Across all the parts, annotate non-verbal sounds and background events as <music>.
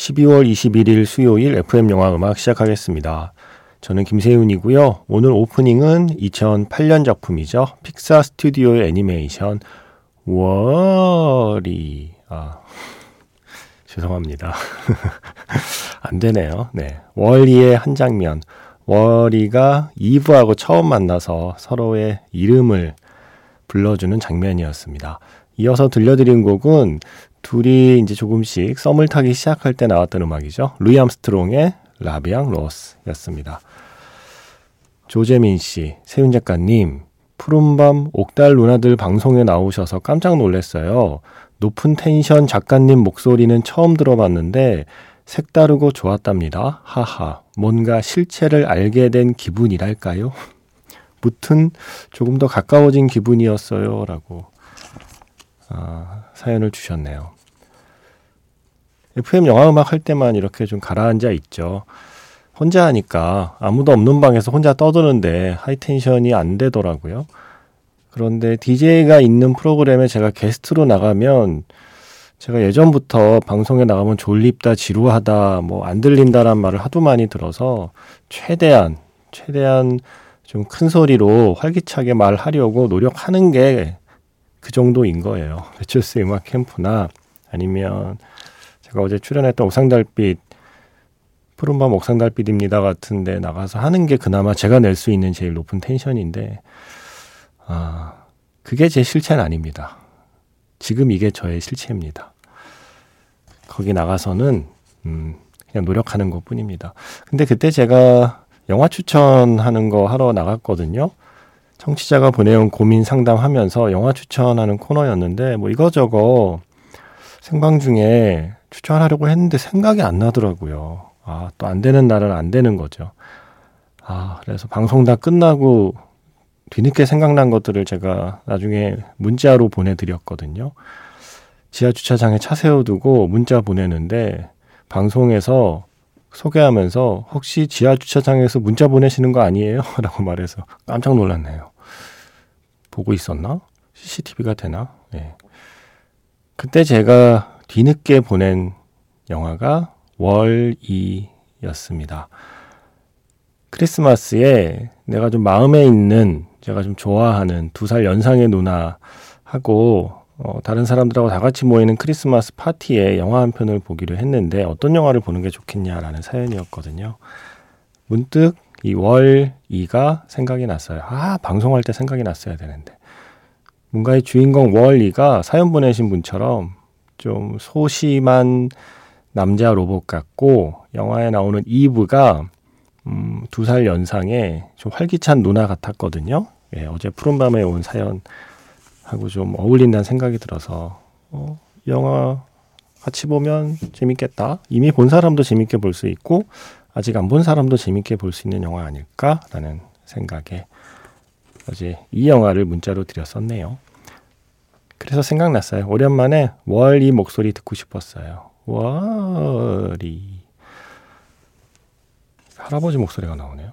12월 21일 수요일 FM 영화 음악 시작하겠습니다. 저는 김세윤이고요. 오늘 오프닝은 2008년 작품이죠. 픽사 스튜디오의 애니메이션 월이 아 <laughs> 죄송합니다. <laughs> 안 되네요. 네. 월이의 한 장면. 월이가 이브하고 처음 만나서 서로의 이름을 불러주는 장면이었습니다. 이어서 들려드린 곡은 둘이 이제 조금씩 썸을 타기 시작할 때 나왔던 음악이죠. 루이 암스트롱의 La Vie en Rose였습니다. 조재민 씨, 세윤 작가님, 푸른밤 옥달 누나들 방송에 나오셔서 깜짝 놀랐어요. 높은 텐션 작가님 목소리는 처음 들어봤는데 색다르고 좋았답니다. 하하. 뭔가 실체를 알게 된 기분이랄까요? <laughs> 무튼 조금 더 가까워진 기분이었어요. 라고 아, 사연을 주셨네요. FM 영화 음악 할 때만 이렇게 좀 가라앉아 있죠. 혼자 하니까 아무도 없는 방에서 혼자 떠드는데 하이텐션이 안 되더라고요. 그런데 DJ가 있는 프로그램에 제가 게스트로 나가면 제가 예전부터 방송에 나가면 졸립다, 지루하다, 뭐 안 들린다란 말을 하도 많이 들어서 최대한, 최대한 좀 큰 소리로 활기차게 말하려고 노력하는 게 그 정도인 거예요. 배철수 음악 캠프나 아니면 제가 어제 출연했던 옥상달빛 푸른밤 옥상달빛입니다 같은데 나가서 하는 게 그나마 제가 낼 수 있는 제일 높은 텐션인데 아 그게 제 실체는 아닙니다. 지금 이게 저의 실체입니다. 거기 나가서는 음, 그냥 노력하는 것 뿐입니다. 근데 그때 제가 영화 추천하는 거 하러 나갔거든요. 청취자가 보내온 고민 상담하면서 영화 추천하는 코너였는데 뭐 이거저거 생방 중에 추천하려고 했는데 생각이 안 나더라고요. 아, 또 안 되는 날은 안 되는 거죠. 아, 그래서 방송 다 끝나고 뒤늦게 생각난 것들을 제가 나중에 문자로 보내드렸거든요. 지하 주차장에 차 세워두고 문자 보내는데 방송에서 소개하면서 혹시 지하 주차장에서 문자 보내시는 거 아니에요? <laughs> 라고 말해서 깜짝 놀랐네요. 보고 있었나? CCTV가 되나? 네. 그때 제가 뒤늦게 보낸 영화가 월이였습니다. 크리스마스에 내가 좀 마음에 있는 제가 좀 좋아하는 두 살 연상의 누나하고 어, 다른 사람들하고 다 같이 모이는 크리스마스 파티에 영화 한 편을 보기로 했는데 어떤 영화를 보는 게 좋겠냐라는 사연이었거든요. 문득 이 월, 이가 생각이 났어요. 아, 방송할 때 생각이 났어야 되는데. 뭔가 의 주인공 월, 이가 사연 보내신 분처럼 좀 소심한 남자 로봇 같고 영화에 나오는 이브가 음, 두 살 연상의 좀 활기찬 누나 같았거든요. 예, 어제 푸른밤에 온 사연 하고 좀 어울린다는 생각이 들어서 어, 영화 같이 보면 재밌겠다. 이미 본 사람도 재밌게 볼 수 있고 아직 안 본 사람도 재밌게 볼 수 있는 영화 아닐까라는 생각에 어제 이 영화를 문자로 드렸었네요. 그래서 생각났어요. 오랜만에 월이 목소리 듣고 싶었어요. 월이 할아버지 목소리가 나오네요.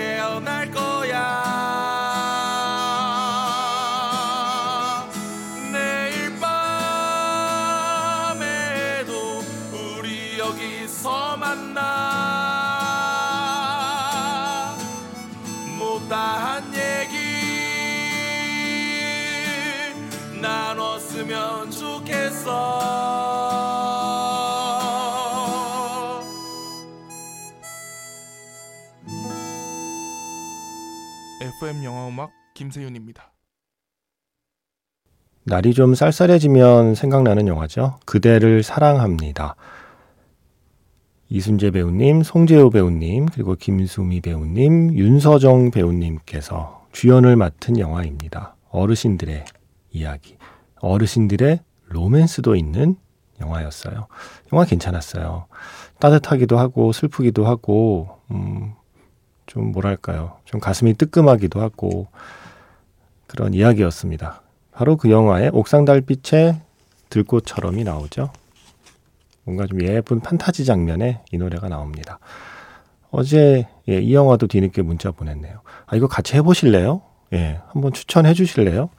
깨어날 거야. 내일 밤에도 우리 여기서 만나. 못 못다한 얘기 나눴으면 좋겠어 FM 영화음악 김세윤입니다. 날이 좀 쌀쌀해지면 생각나는 영화죠. 그대를 사랑합니다. 이순재 배우님, 송재호 배우님, 그리고 김수미 배우님, 윤서정 배우님께서 주연을 맡은 영화입니다. 어르신들의 이야기. 어르신들의 로맨스도 있는 영화였어요. 영화 괜찮았어요. 따뜻하기도 하고 슬프기도 하고 음, 좀 뭐랄까요? 좀 가슴이 뜨끔하기도 하고 그런 이야기였습니다. 바로 그 영화에 옥상 달빛의 들꽃처럼이 나오죠. 뭔가 좀 예쁜 판타지 장면에 이 노래가 나옵니다. 어제 예, 이 영화도 뒤늦게 문자 보냈네요. 아 이거 같이 해보실래요? 예, 한번 추천해 주실래요?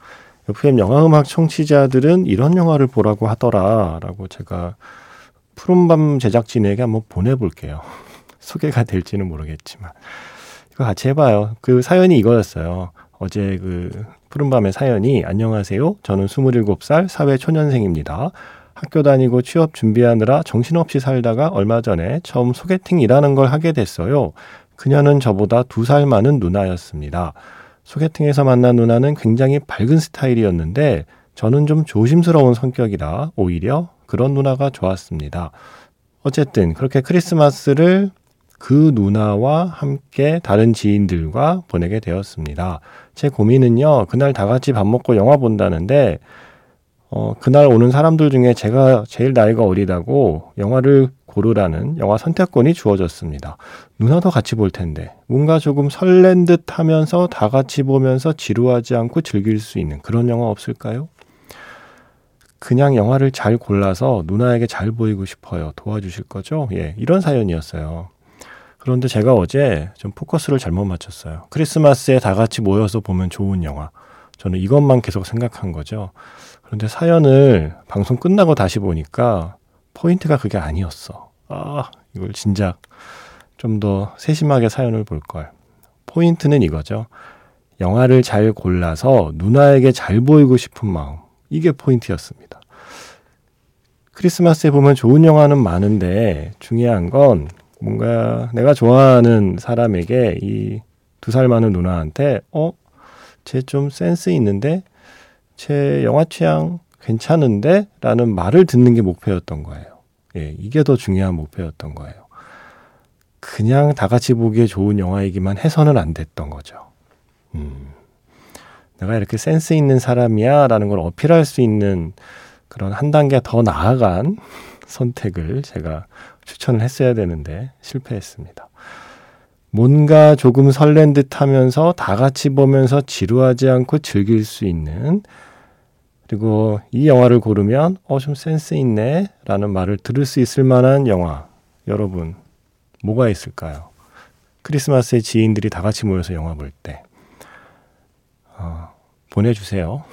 FM 영화음악 청취자들은 이런 영화를 보라고 하더라라고 제가 푸른밤 제작진에게 한번 보내볼게요. <laughs> 소개가 될지는 모르겠지만 이거 같이 해봐요. 그 사연이 이거였어요. 어제 그 푸른밤의 사연이 안녕하세요. 저는 27살 사회 초년생입니다. 학교 다니고 취업 준비하느라 정신없이 살다가 얼마 전에 처음 소개팅 이라는 걸 하게 됐어요. 그녀는 저보다 두 살 많은 누나였습니다. 소개팅에서 만난 누나는 굉장히 밝은 스타일이었는데 저는 좀 조심스러운 성격이라 오히려 그런 누나가 좋았습니다. 어쨌든 그렇게 크리스마스를 그 누나와 함께 다른 지인들과 보내게 되었습니다. 제 고민은요, 그날 다 같이 밥 먹고 영화 본다는데, 어, 그날 오는 사람들 중에 제가 제일 나이가 어리다고 영화를 고르라는 영화 선택권이 주어졌습니다. 누나도 같이 볼 텐데, 뭔가 조금 설렌 듯 하면서 다 같이 보면서 지루하지 않고 즐길 수 있는 그런 영화 없을까요? 그냥 영화를 잘 골라서 누나에게 잘 보이고 싶어요. 도와주실 거죠? 예, 이런 사연이었어요. 그런데 제가 어제 좀 포커스를 잘못 맞췄어요. 크리스마스에 다 같이 모여서 보면 좋은 영화. 저는 이것만 계속 생각한 거죠. 그런데 사연을 방송 끝나고 다시 보니까 포인트가 그게 아니었어. 아, 이걸 진작 좀 더 세심하게 사연을 볼 걸. 포인트는 이거죠. 영화를 잘 골라서 누나에게 잘 보이고 싶은 마음. 이게 포인트였습니다. 크리스마스에 보면 좋은 영화는 많은데 중요한 건 뭔가 내가 좋아하는 사람에게 이 두 살 많은 누나한테 어? 쟤 좀 센스 있는데 제 영화 취향 괜찮은데? 라는 말을 듣는 게 목표였던 거예요. 예, 이게 더 중요한 목표였던 거예요. 그냥 다 같이 보기에 좋은 영화이기만 해서는 안 됐던 거죠. 음, 내가 이렇게 센스 있는 사람이야 라는 걸 어필할 수 있는 그런 한 단계 더 나아간 <laughs> 선택을 제가 추천을 했어야 되는데 실패했습니다. 뭔가 조금 설렌 듯 하면서 다 같이 보면서 지루하지 않고 즐길 수 있는 그리고 이 영화를 고르면 어 좀 센스 있네 라는 말을 들을 수 있을 만한 영화 여러분 뭐가 있을까요? 크리스마스에 지인들이 다 같이 모여서 영화 볼 때 어, 보내주세요.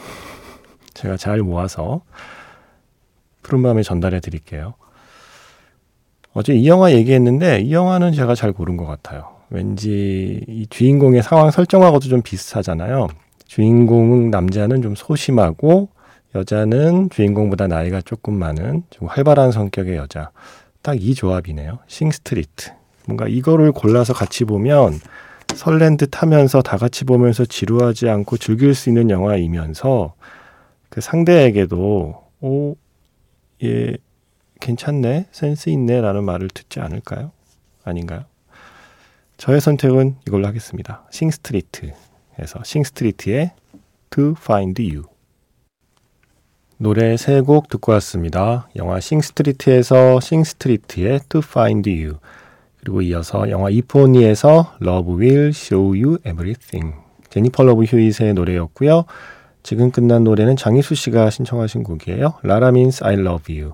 <laughs> 제가 잘 모아서 푸른밤에 전달해 드릴게요. 어제 이 영화 얘기했는데 이 영화는 제가 잘 고른 것 같아요. 왠지 이 주인공의 상황 설정하고도 좀 비슷하잖아요. 주인공 남자는 좀 소심하고 여자는 주인공보다 나이가 조금 많은 좀 활발한 성격의 여자. 딱 이 조합이네요. 싱스트리트. 뭔가 이거를 골라서 같이 보면 설렌 듯 하면서 다 같이 보면서 지루하지 않고 즐길 수 있는 영화이면서 그 상대에게도 오, 얘 괜찮네, 센스 있네 라는 말을 듣지 않을까요? 아닌가요? 저의 선택은 이걸로 하겠습니다. 싱스트리트에서 싱스트리트의 To Find You 노래 세 곡 듣고 왔습니다. 영화 싱스트리트에서 싱스트리트의 To Find You 그리고 이어서 영화 이프 온리에서 Love Will Show You Everything 제니퍼 러브 휴잇의 노래였고요. 지금 끝난 노래는 장희수 씨가 신청하신 곡이에요. La-La Means I Love You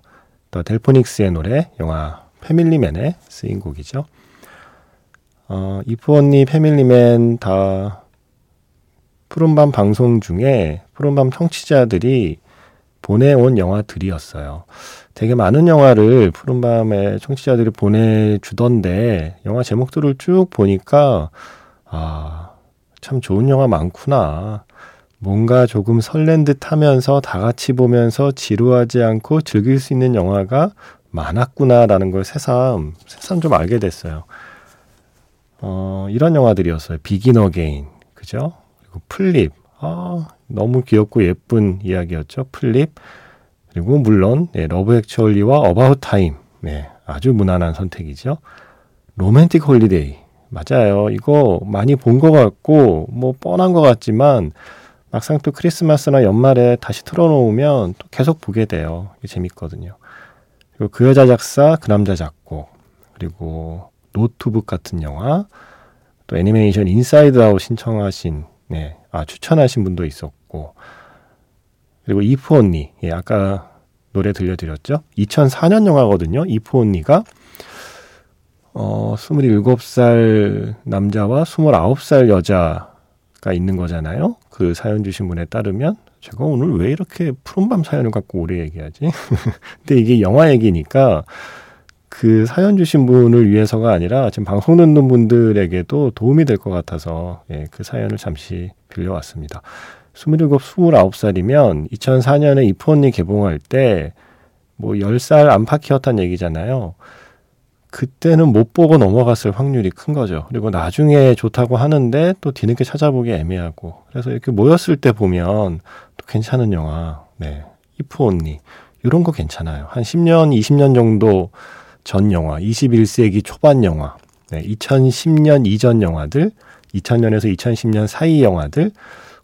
더 델포닉스의 노래 영화 패밀리맨에 쓰인 곡이죠. 어, 이프 온리 패밀리맨 다 푸른밤 방송 중에 푸른밤 청취자들이 보내온 영화들이었어요. 되게 많은 영화를 푸른밤에 청취자들이 보내주던데 영화 제목들을 쭉 보니까 아 참 좋은 영화 많구나. 뭔가 조금 설렌 듯 하면서 다 같이 보면서 지루하지 않고 즐길 수 있는 영화가 많았구나라는 걸 새삼, 새삼 좀 알게 됐어요. 어, 이런 영화들이었어요. 비긴 어게인. 그죠? 그리고 플립. 아, 너무 귀엽고 예쁜 이야기였죠. 플립. 그리고 물론 네, 러브 액츄얼리와 어바웃 타임. 네, 아주 무난한 선택이죠. 로맨틱 홀리데이. 맞아요. 이거 많이 본 것 같고 뭐 뻔한 것 같지만 막상 또 크리스마스나 연말에 다시 틀어놓으면 또 계속 보게 돼요. 이게 재밌거든요. 그리고 그 여자 작사, 그 남자 작곡, 그리고 노트북 같은 영화, 또 애니메이션 인사이드 아웃 신청하신, 네, 아, 추천하신 분도 있었고, 그리고 이프 온리, 예, 아까 노래 들려드렸죠? 2004년 영화거든요. 이프 온리가, 어, 27살 남자와 29살 여자 가 있는 거잖아요. 그 사연 주신 분에 따르면, 제가 오늘 왜 이렇게 푸른밤 사연을 갖고 오래 얘기하지? <laughs> 근데 이게 영화 얘기니까, 그 사연 주신 분을 위해서가 아니라 지금 방송 듣는 분들에게도 도움이 될 것 같아서 예, 그 사연을 잠시 빌려왔습니다. 27, 29살이면 2004년에 이프 언니 개봉할 때 뭐 10살 안팎이었단 얘기잖아요. 그때는 못 보고 넘어갔을 확률이 큰 거죠. 그리고 나중에 좋다고 하는데 또 뒤늦게 찾아보기 애매하고. 그래서 이렇게 모였을 때 보면 또 괜찮은 영화. 네. 이프 언니. 이런 거 괜찮아요. 한 10년, 20년 정도 전 영화, 21세기 초반 영화, 네, 2010년 이전 영화들, 2000년에서 2010년 사이 영화들,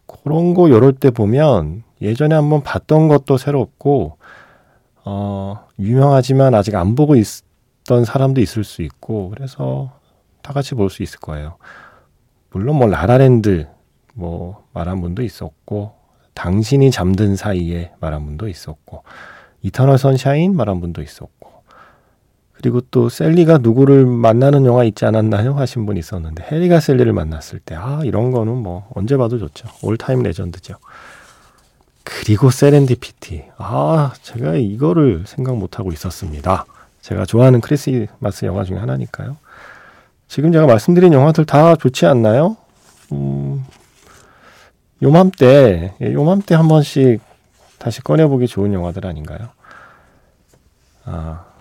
그런 거 요럴 때 보면 예전에 한번 봤던 것도 새롭고, 어, 유명하지만 아직 안 보고 있 던 사람도 있을 수 있고, 그래서 다 같이 볼 수 있을 거예요. 물론 뭐 라라랜드 뭐 말한 분도 있었고, 당신이 잠든 사이에 말한 분도 있었고, Eternal Sunshine 말한 분도 있었고, 그리고 또 샐리가 누구를 만나는 영화 있지 않았나요? 하신 분 있었는데 해리가 샐리를 만났을 때 아 이런 거는 뭐 언제 봐도 좋죠. all-time legend죠. 그리고 Serendipity. 아 제가 이거를 생각 못하고 있었습니다. 제가 좋아하는 크리스마스 영화 중에 하나니까요. 지금 제가 말씀드린 영화들 다 좋지 않나요? 음, 요맘때 예, 요맘때 한 번씩 다시 꺼내보기 좋은 영화들 아닌가요? 아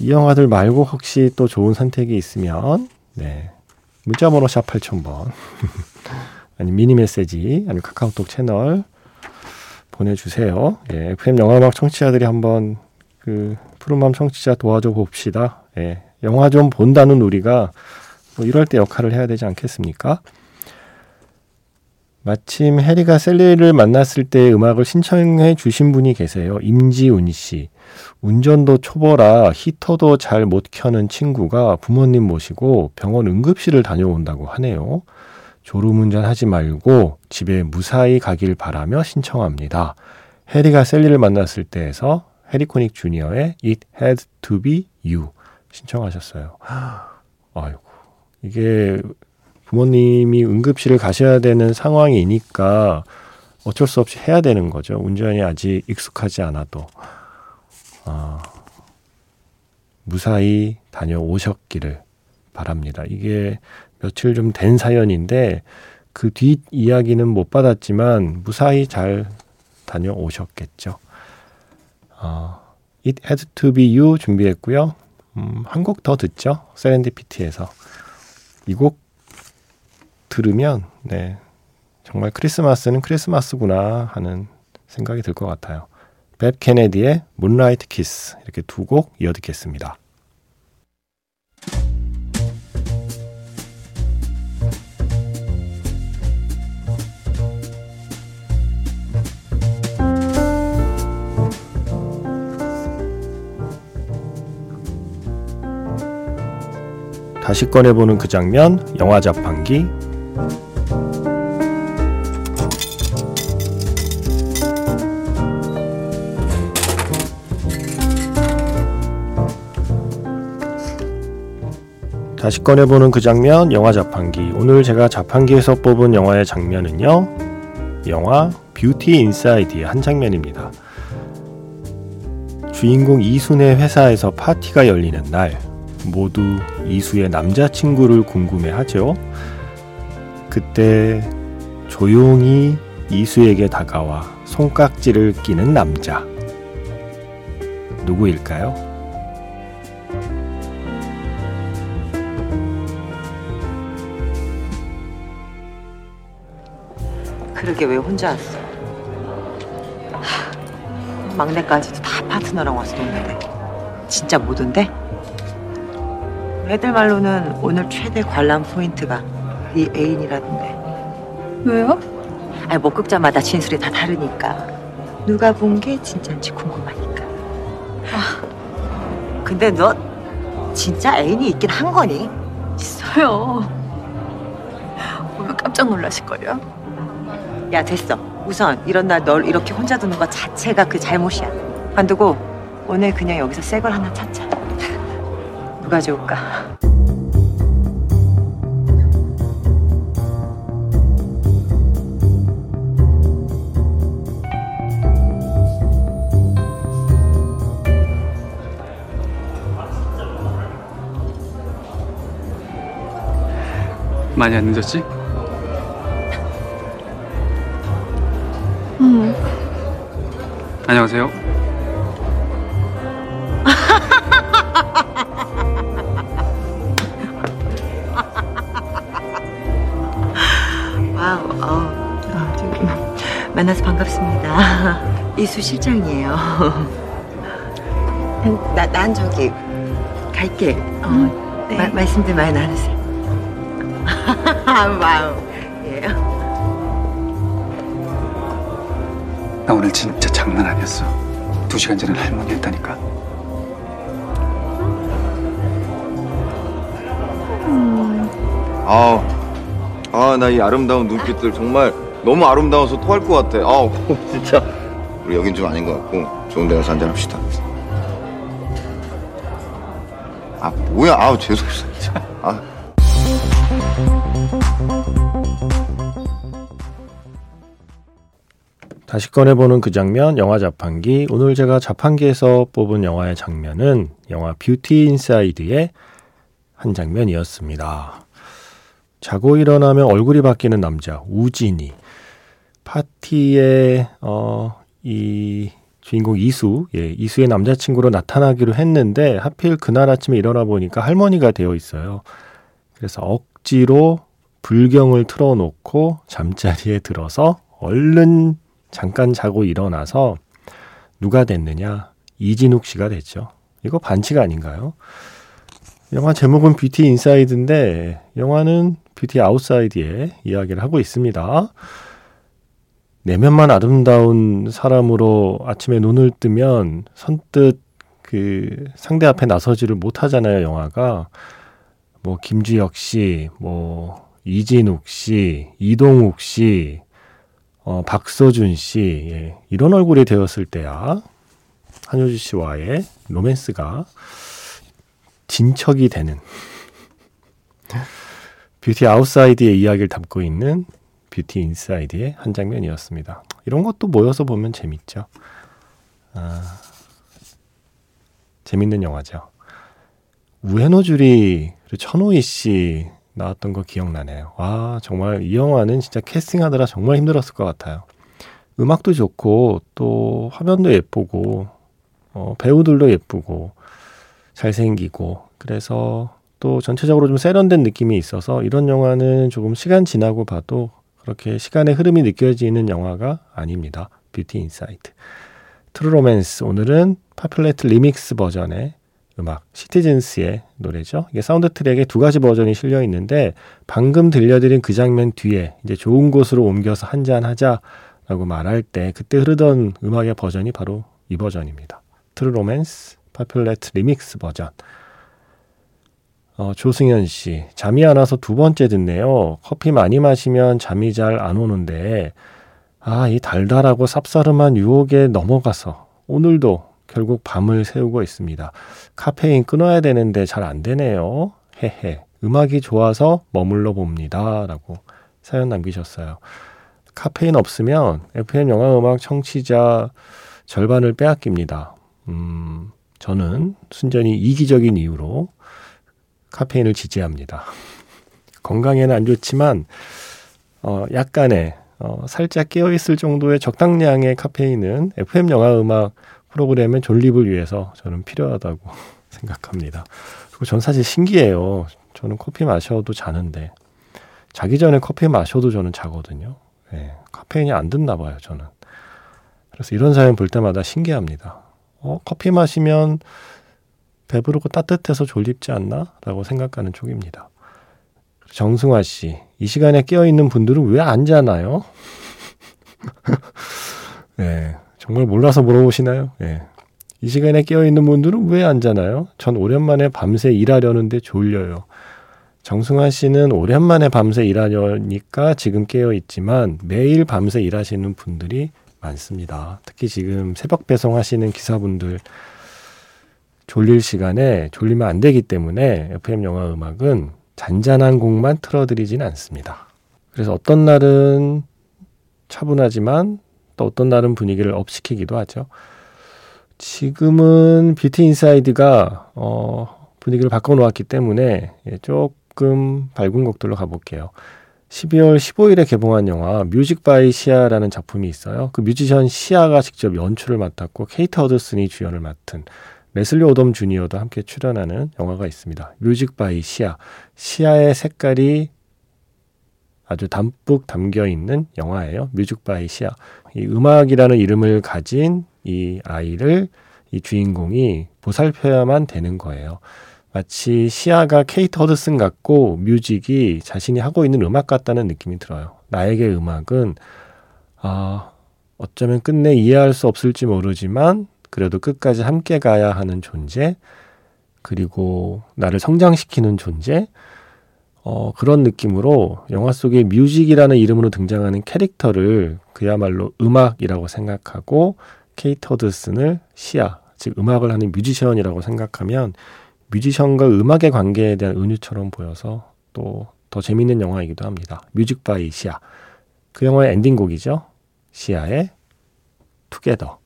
이 영화들 말고 혹시 또 좋은 선택이 있으면 네. 문자번호 샵 8000번 <laughs> 아니 미니 메시지 아니면 카카오톡 채널 보내주세요. 예, FM 영화음악 청취자들이 한번 그 푸른밤 청취자 도와줘 봅시다. 예, 영화 좀 본다는 우리가 뭐 이럴 때 역할을 해야 되지 않겠습니까? 마침 해리가 셀리를 만났을 때 음악을 신청해 주신 분이 계세요. 임지훈 씨. 운전도 초보라 히터도 잘 못 켜는 친구가 부모님 모시고 병원 응급실을 다녀온다고 하네요. 졸음운전 하지 말고 집에 무사히 가길 바라며 신청합니다. 해리가 셀리를 만났을 때에서 해리코닉 주니어의 It Had to Be You 신청하셨어요. 아이고 이게 부모님이 응급실을 가셔야 되는 상황이니까 어쩔 수 없이 해야 되는 거죠. 운전이 아직 익숙하지 않아도. 아, 무사히 다녀오셨기를 바랍니다. 이게 며칠 좀 된 사연인데 그 뒷 이야기는 못 받았지만 무사히 잘 다녀오셨겠죠. 어, It Had to Be You 준비했고요. 음, 한곡 더 듣죠. 세렌디피티에서 이 곡 들으면 네 정말 크리스마스는 크리스마스구나 하는 생각이 들 것 같아요. 벳 케네디의 문라이트 키스 이렇게 두 곡 이어 듣겠습니다. 다시 꺼내보는 그 장면, 영화 자판기. 다시 꺼내보는 그 장면, 영화 자판기. 오늘 제가 자판기에서 뽑은 영화의 장면은요, 영화 Beauty Inside의 한 장면입니다. 주인공 이순의 회사에서 파티가 열리는 날, 모두 이수의 남자친구를 궁금해 하죠. 그때 조용히 이수에게 다가와 손깍지를 끼는 남자. 누구일까요? 그러게 왜 혼자 왔어? 하, 막내까지도 다 파트너랑 노는데 진짜 못 온대? 애들 말로는 오늘 최대 관람 포인트가 네 애인이라던데 왜요? 아니 목극자마다 진술이 다 다르니까 누가 본 게 진짜인지 궁금하니까 아 근데 너 진짜 애인이 있긴 한 거니? 있어요. 보면 깜짝 놀라실걸요? 야 됐어 우선 이런 날 널 이렇게 혼자 두는 것 자체가 그 잘못이야 관두고 오늘 그냥 여기서 새 걸 하나 찾자 누가 좋을까? 많이 안 늦었지? 응. 안녕하세요. 만나서 반갑습니다 <laughs> 이수 실장이에요 나, 난 저기 갈게 어, 네. 마- 말씀들 많이 나누세요 <laughs> 와우 예. 나 오늘 진짜 장난 아니었어. 두 시간 전엔 할머니 했다니까. 아, 아, 나 이 아름다운 눈빛들 정말 너무 아름다워서 토할 것 같아. 아, <laughs> 진짜. 우리 여긴 좀 아닌 것 같고 좋은 데 가서 한잔 합시다. 아, 뭐야? 아우. 진짜. <laughs> 아. 다시 꺼내보는 그 장면, 영화 자판기. 오늘 제가 자판기에서 뽑은 영화의 장면은 영화 Beauty Inside의 한 장면이었습니다. 자고 일어나면 얼굴이 바뀌는 남자, 우진이. 파티에, 어, 이 주인공 이수, 예, 이수의 남자친구로 나타나기로 했는데 하필 그날 아침에 일어나 보니까 할머니가 되어 있어요. 그래서 억지로 불경을 틀어놓고 잠자리에 들어서 얼른 잠깐 자고 일어나서 누가 됐느냐? 이진욱 씨가 됐죠. 이거 반칙 아닌가요? 영화 제목은 Beauty Inside인데 영화는 beauty outside의 이야기를 하고 있습니다. 내면만 아름다운 사람으로 아침에 눈을 뜨면 선뜻 그 상대 앞에 나서지를 못하잖아요, 영화가. 뭐 김주혁 씨, 뭐 이진욱 씨, 이동욱 씨, 어, 박서준 씨, 예, 이런 얼굴이 되었을 때야 한효주 씨와의 로맨스가 진척이 되는 <laughs> beauty outside의 이야기를 담고 있는 Beauty Inside의 한 장면이었습니다. 이런 것도 모여서 보면 재밌죠. 아, 재밌는 영화죠. 우에노 주리 그리고 천우희 씨 나왔던 거 기억나네요. 와 정말 이 영화는 진짜 캐스팅하느라 정말 힘들었을 것 같아요. 음악도 좋고 또 화면도 예쁘고 어, 배우들도 예쁘고 잘생기고 그래서 또 전체적으로 좀 세련된 느낌이 있어서 이런 영화는 조금 시간 지나고 봐도 그렇게 시간의 흐름이 느껴지는 영화가 아닙니다. Beauty Inside. True Romance 오늘은 Populette Remix 버전의 음악 Citizens의 노래죠. 이게 사운드 트랙에 두 가지 버전이 실려 있는데 방금 들려드린 그 장면 뒤에 이제 좋은 곳으로 옮겨서 한잔 하자라고 말할 때 그때 흐르던 음악의 버전이 바로 이 버전입니다. True Romance Populette Remix 버전. 어, 조승현 씨, 잠이 안 와서 두 번째 듣네요. 커피 많이 마시면 잠이 잘 안 오는데, 아, 이 달달하고 쌉싸름한 유혹에 넘어가서 오늘도 결국 밤을 새우고 있습니다. 카페인 끊어야 되는데 잘 안 되네요. 헤헤. 음악이 좋아서 머물러 봅니다. 라고 사연 남기셨어요. 카페인 없으면 FM 영화 음악 청취자 절반을 빼앗깁니다. 음, 저는 순전히 이기적인 이유로 카페인을 지지합니다. 건강에는 안 좋지만 어, 약간의 어, 살짝 깨어 있을 정도의 적당량의 카페인은 FM 영화 음악 프로그램의 존립을 위해서 저는 필요하다고 <laughs> 생각합니다. 그리고 전 사실 신기해요. 저는 커피 마셔도 자는데 자기 전에 커피 마셔도 저는 자거든요. 네, 카페인이 안 듣나 봐요, 저는. 그래서 이런 사연 볼 때마다 신기합니다. 어, 커피 마시면 배부르고 따뜻해서 졸립지 않나? 라고 생각하는 쪽입니다. 정승화 씨, 이 시간에 깨어있는 분들은 왜 안 자나요? 네, 정말 몰라서 물어보시나요? 네. 이 시간에 깨어있는 분들은 왜 안 자나요? 전 오랜만에 밤새 일하려는데 졸려요. 정승환 씨는 오랜만에 밤새 일하려니까 지금 깨어 있지만 매일 밤새 일하시는 분들이 많습니다. 특히 지금 새벽 배송하시는 기사분들 졸릴 시간에 졸리면 안 되기 때문에 FM 영화 음악은 잔잔한 곡만 틀어드리진 않습니다. 그래서 어떤 날은 차분하지만 또 어떤 날은 분위기를 up시키기도 하죠. 지금은 Beauty Inside가 어, 분위기를 바꿔놓았기 때문에 예, 조금 밝은 곡들로 가볼게요. 12월 15일에 개봉한 영화 Music by Sia라는 작품이 있어요. 그 뮤지션 시아가 직접 연출을 맡았고 케이트 허드슨이 주연을 맡은 레슬리 오덤 주니어도 함께 출연하는 영화가 있습니다. Music by Sia. 시아의 색깔이 아주 담뿍 담겨 있는 영화예요. Music by Sia. 이 음악이라는 이름을 가진 이 아이를 이 주인공이 보살펴야만 되는 거예요. 마치 시아가 케이트 허드슨 같고 뮤직이 자신이 하고 있는 음악 같다는 느낌이 들어요. 나에게 음악은 아 어쩌면 끝내 이해할 수 없을지 모르지만 그래도 끝까지 함께 가야 하는 존재 그리고 나를 성장시키는 존재 어, 그런 느낌으로 영화 속에 뮤직이라는 이름으로 등장하는 캐릭터를 그야말로 음악이라고 생각하고 케이트 허드슨을 시아 즉 음악을 하는 뮤지션이라고 생각하면 뮤지션과 음악의 관계에 대한 은유처럼 보여서 또 더 재밌는 영화이기도 합니다. Music by Sia. 그 영화의 엔딩곡이죠. 시아의 Together.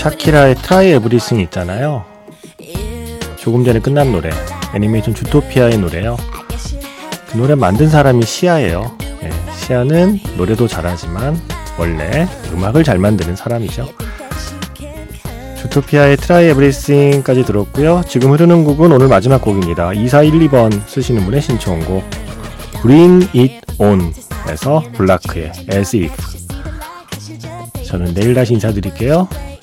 샤키라의 Try Everything 있잖아요. 조금 전에 끝난 노래. 애니메이션 주토피아의 노래요. 그 노래 만든 사람이 시아예요. 예, 시아는 노래도 잘하지만 원래 음악을 잘 만드는 사람이죠. 주토피아의 Try Everything까지 들었고요. 지금 흐르는 곡은 오늘 마지막 곡입니다. 2412번 쓰시는 분의 신청곡 Bring It On에서 블라크의 As If 저는 내일 다시 인사드릴게요.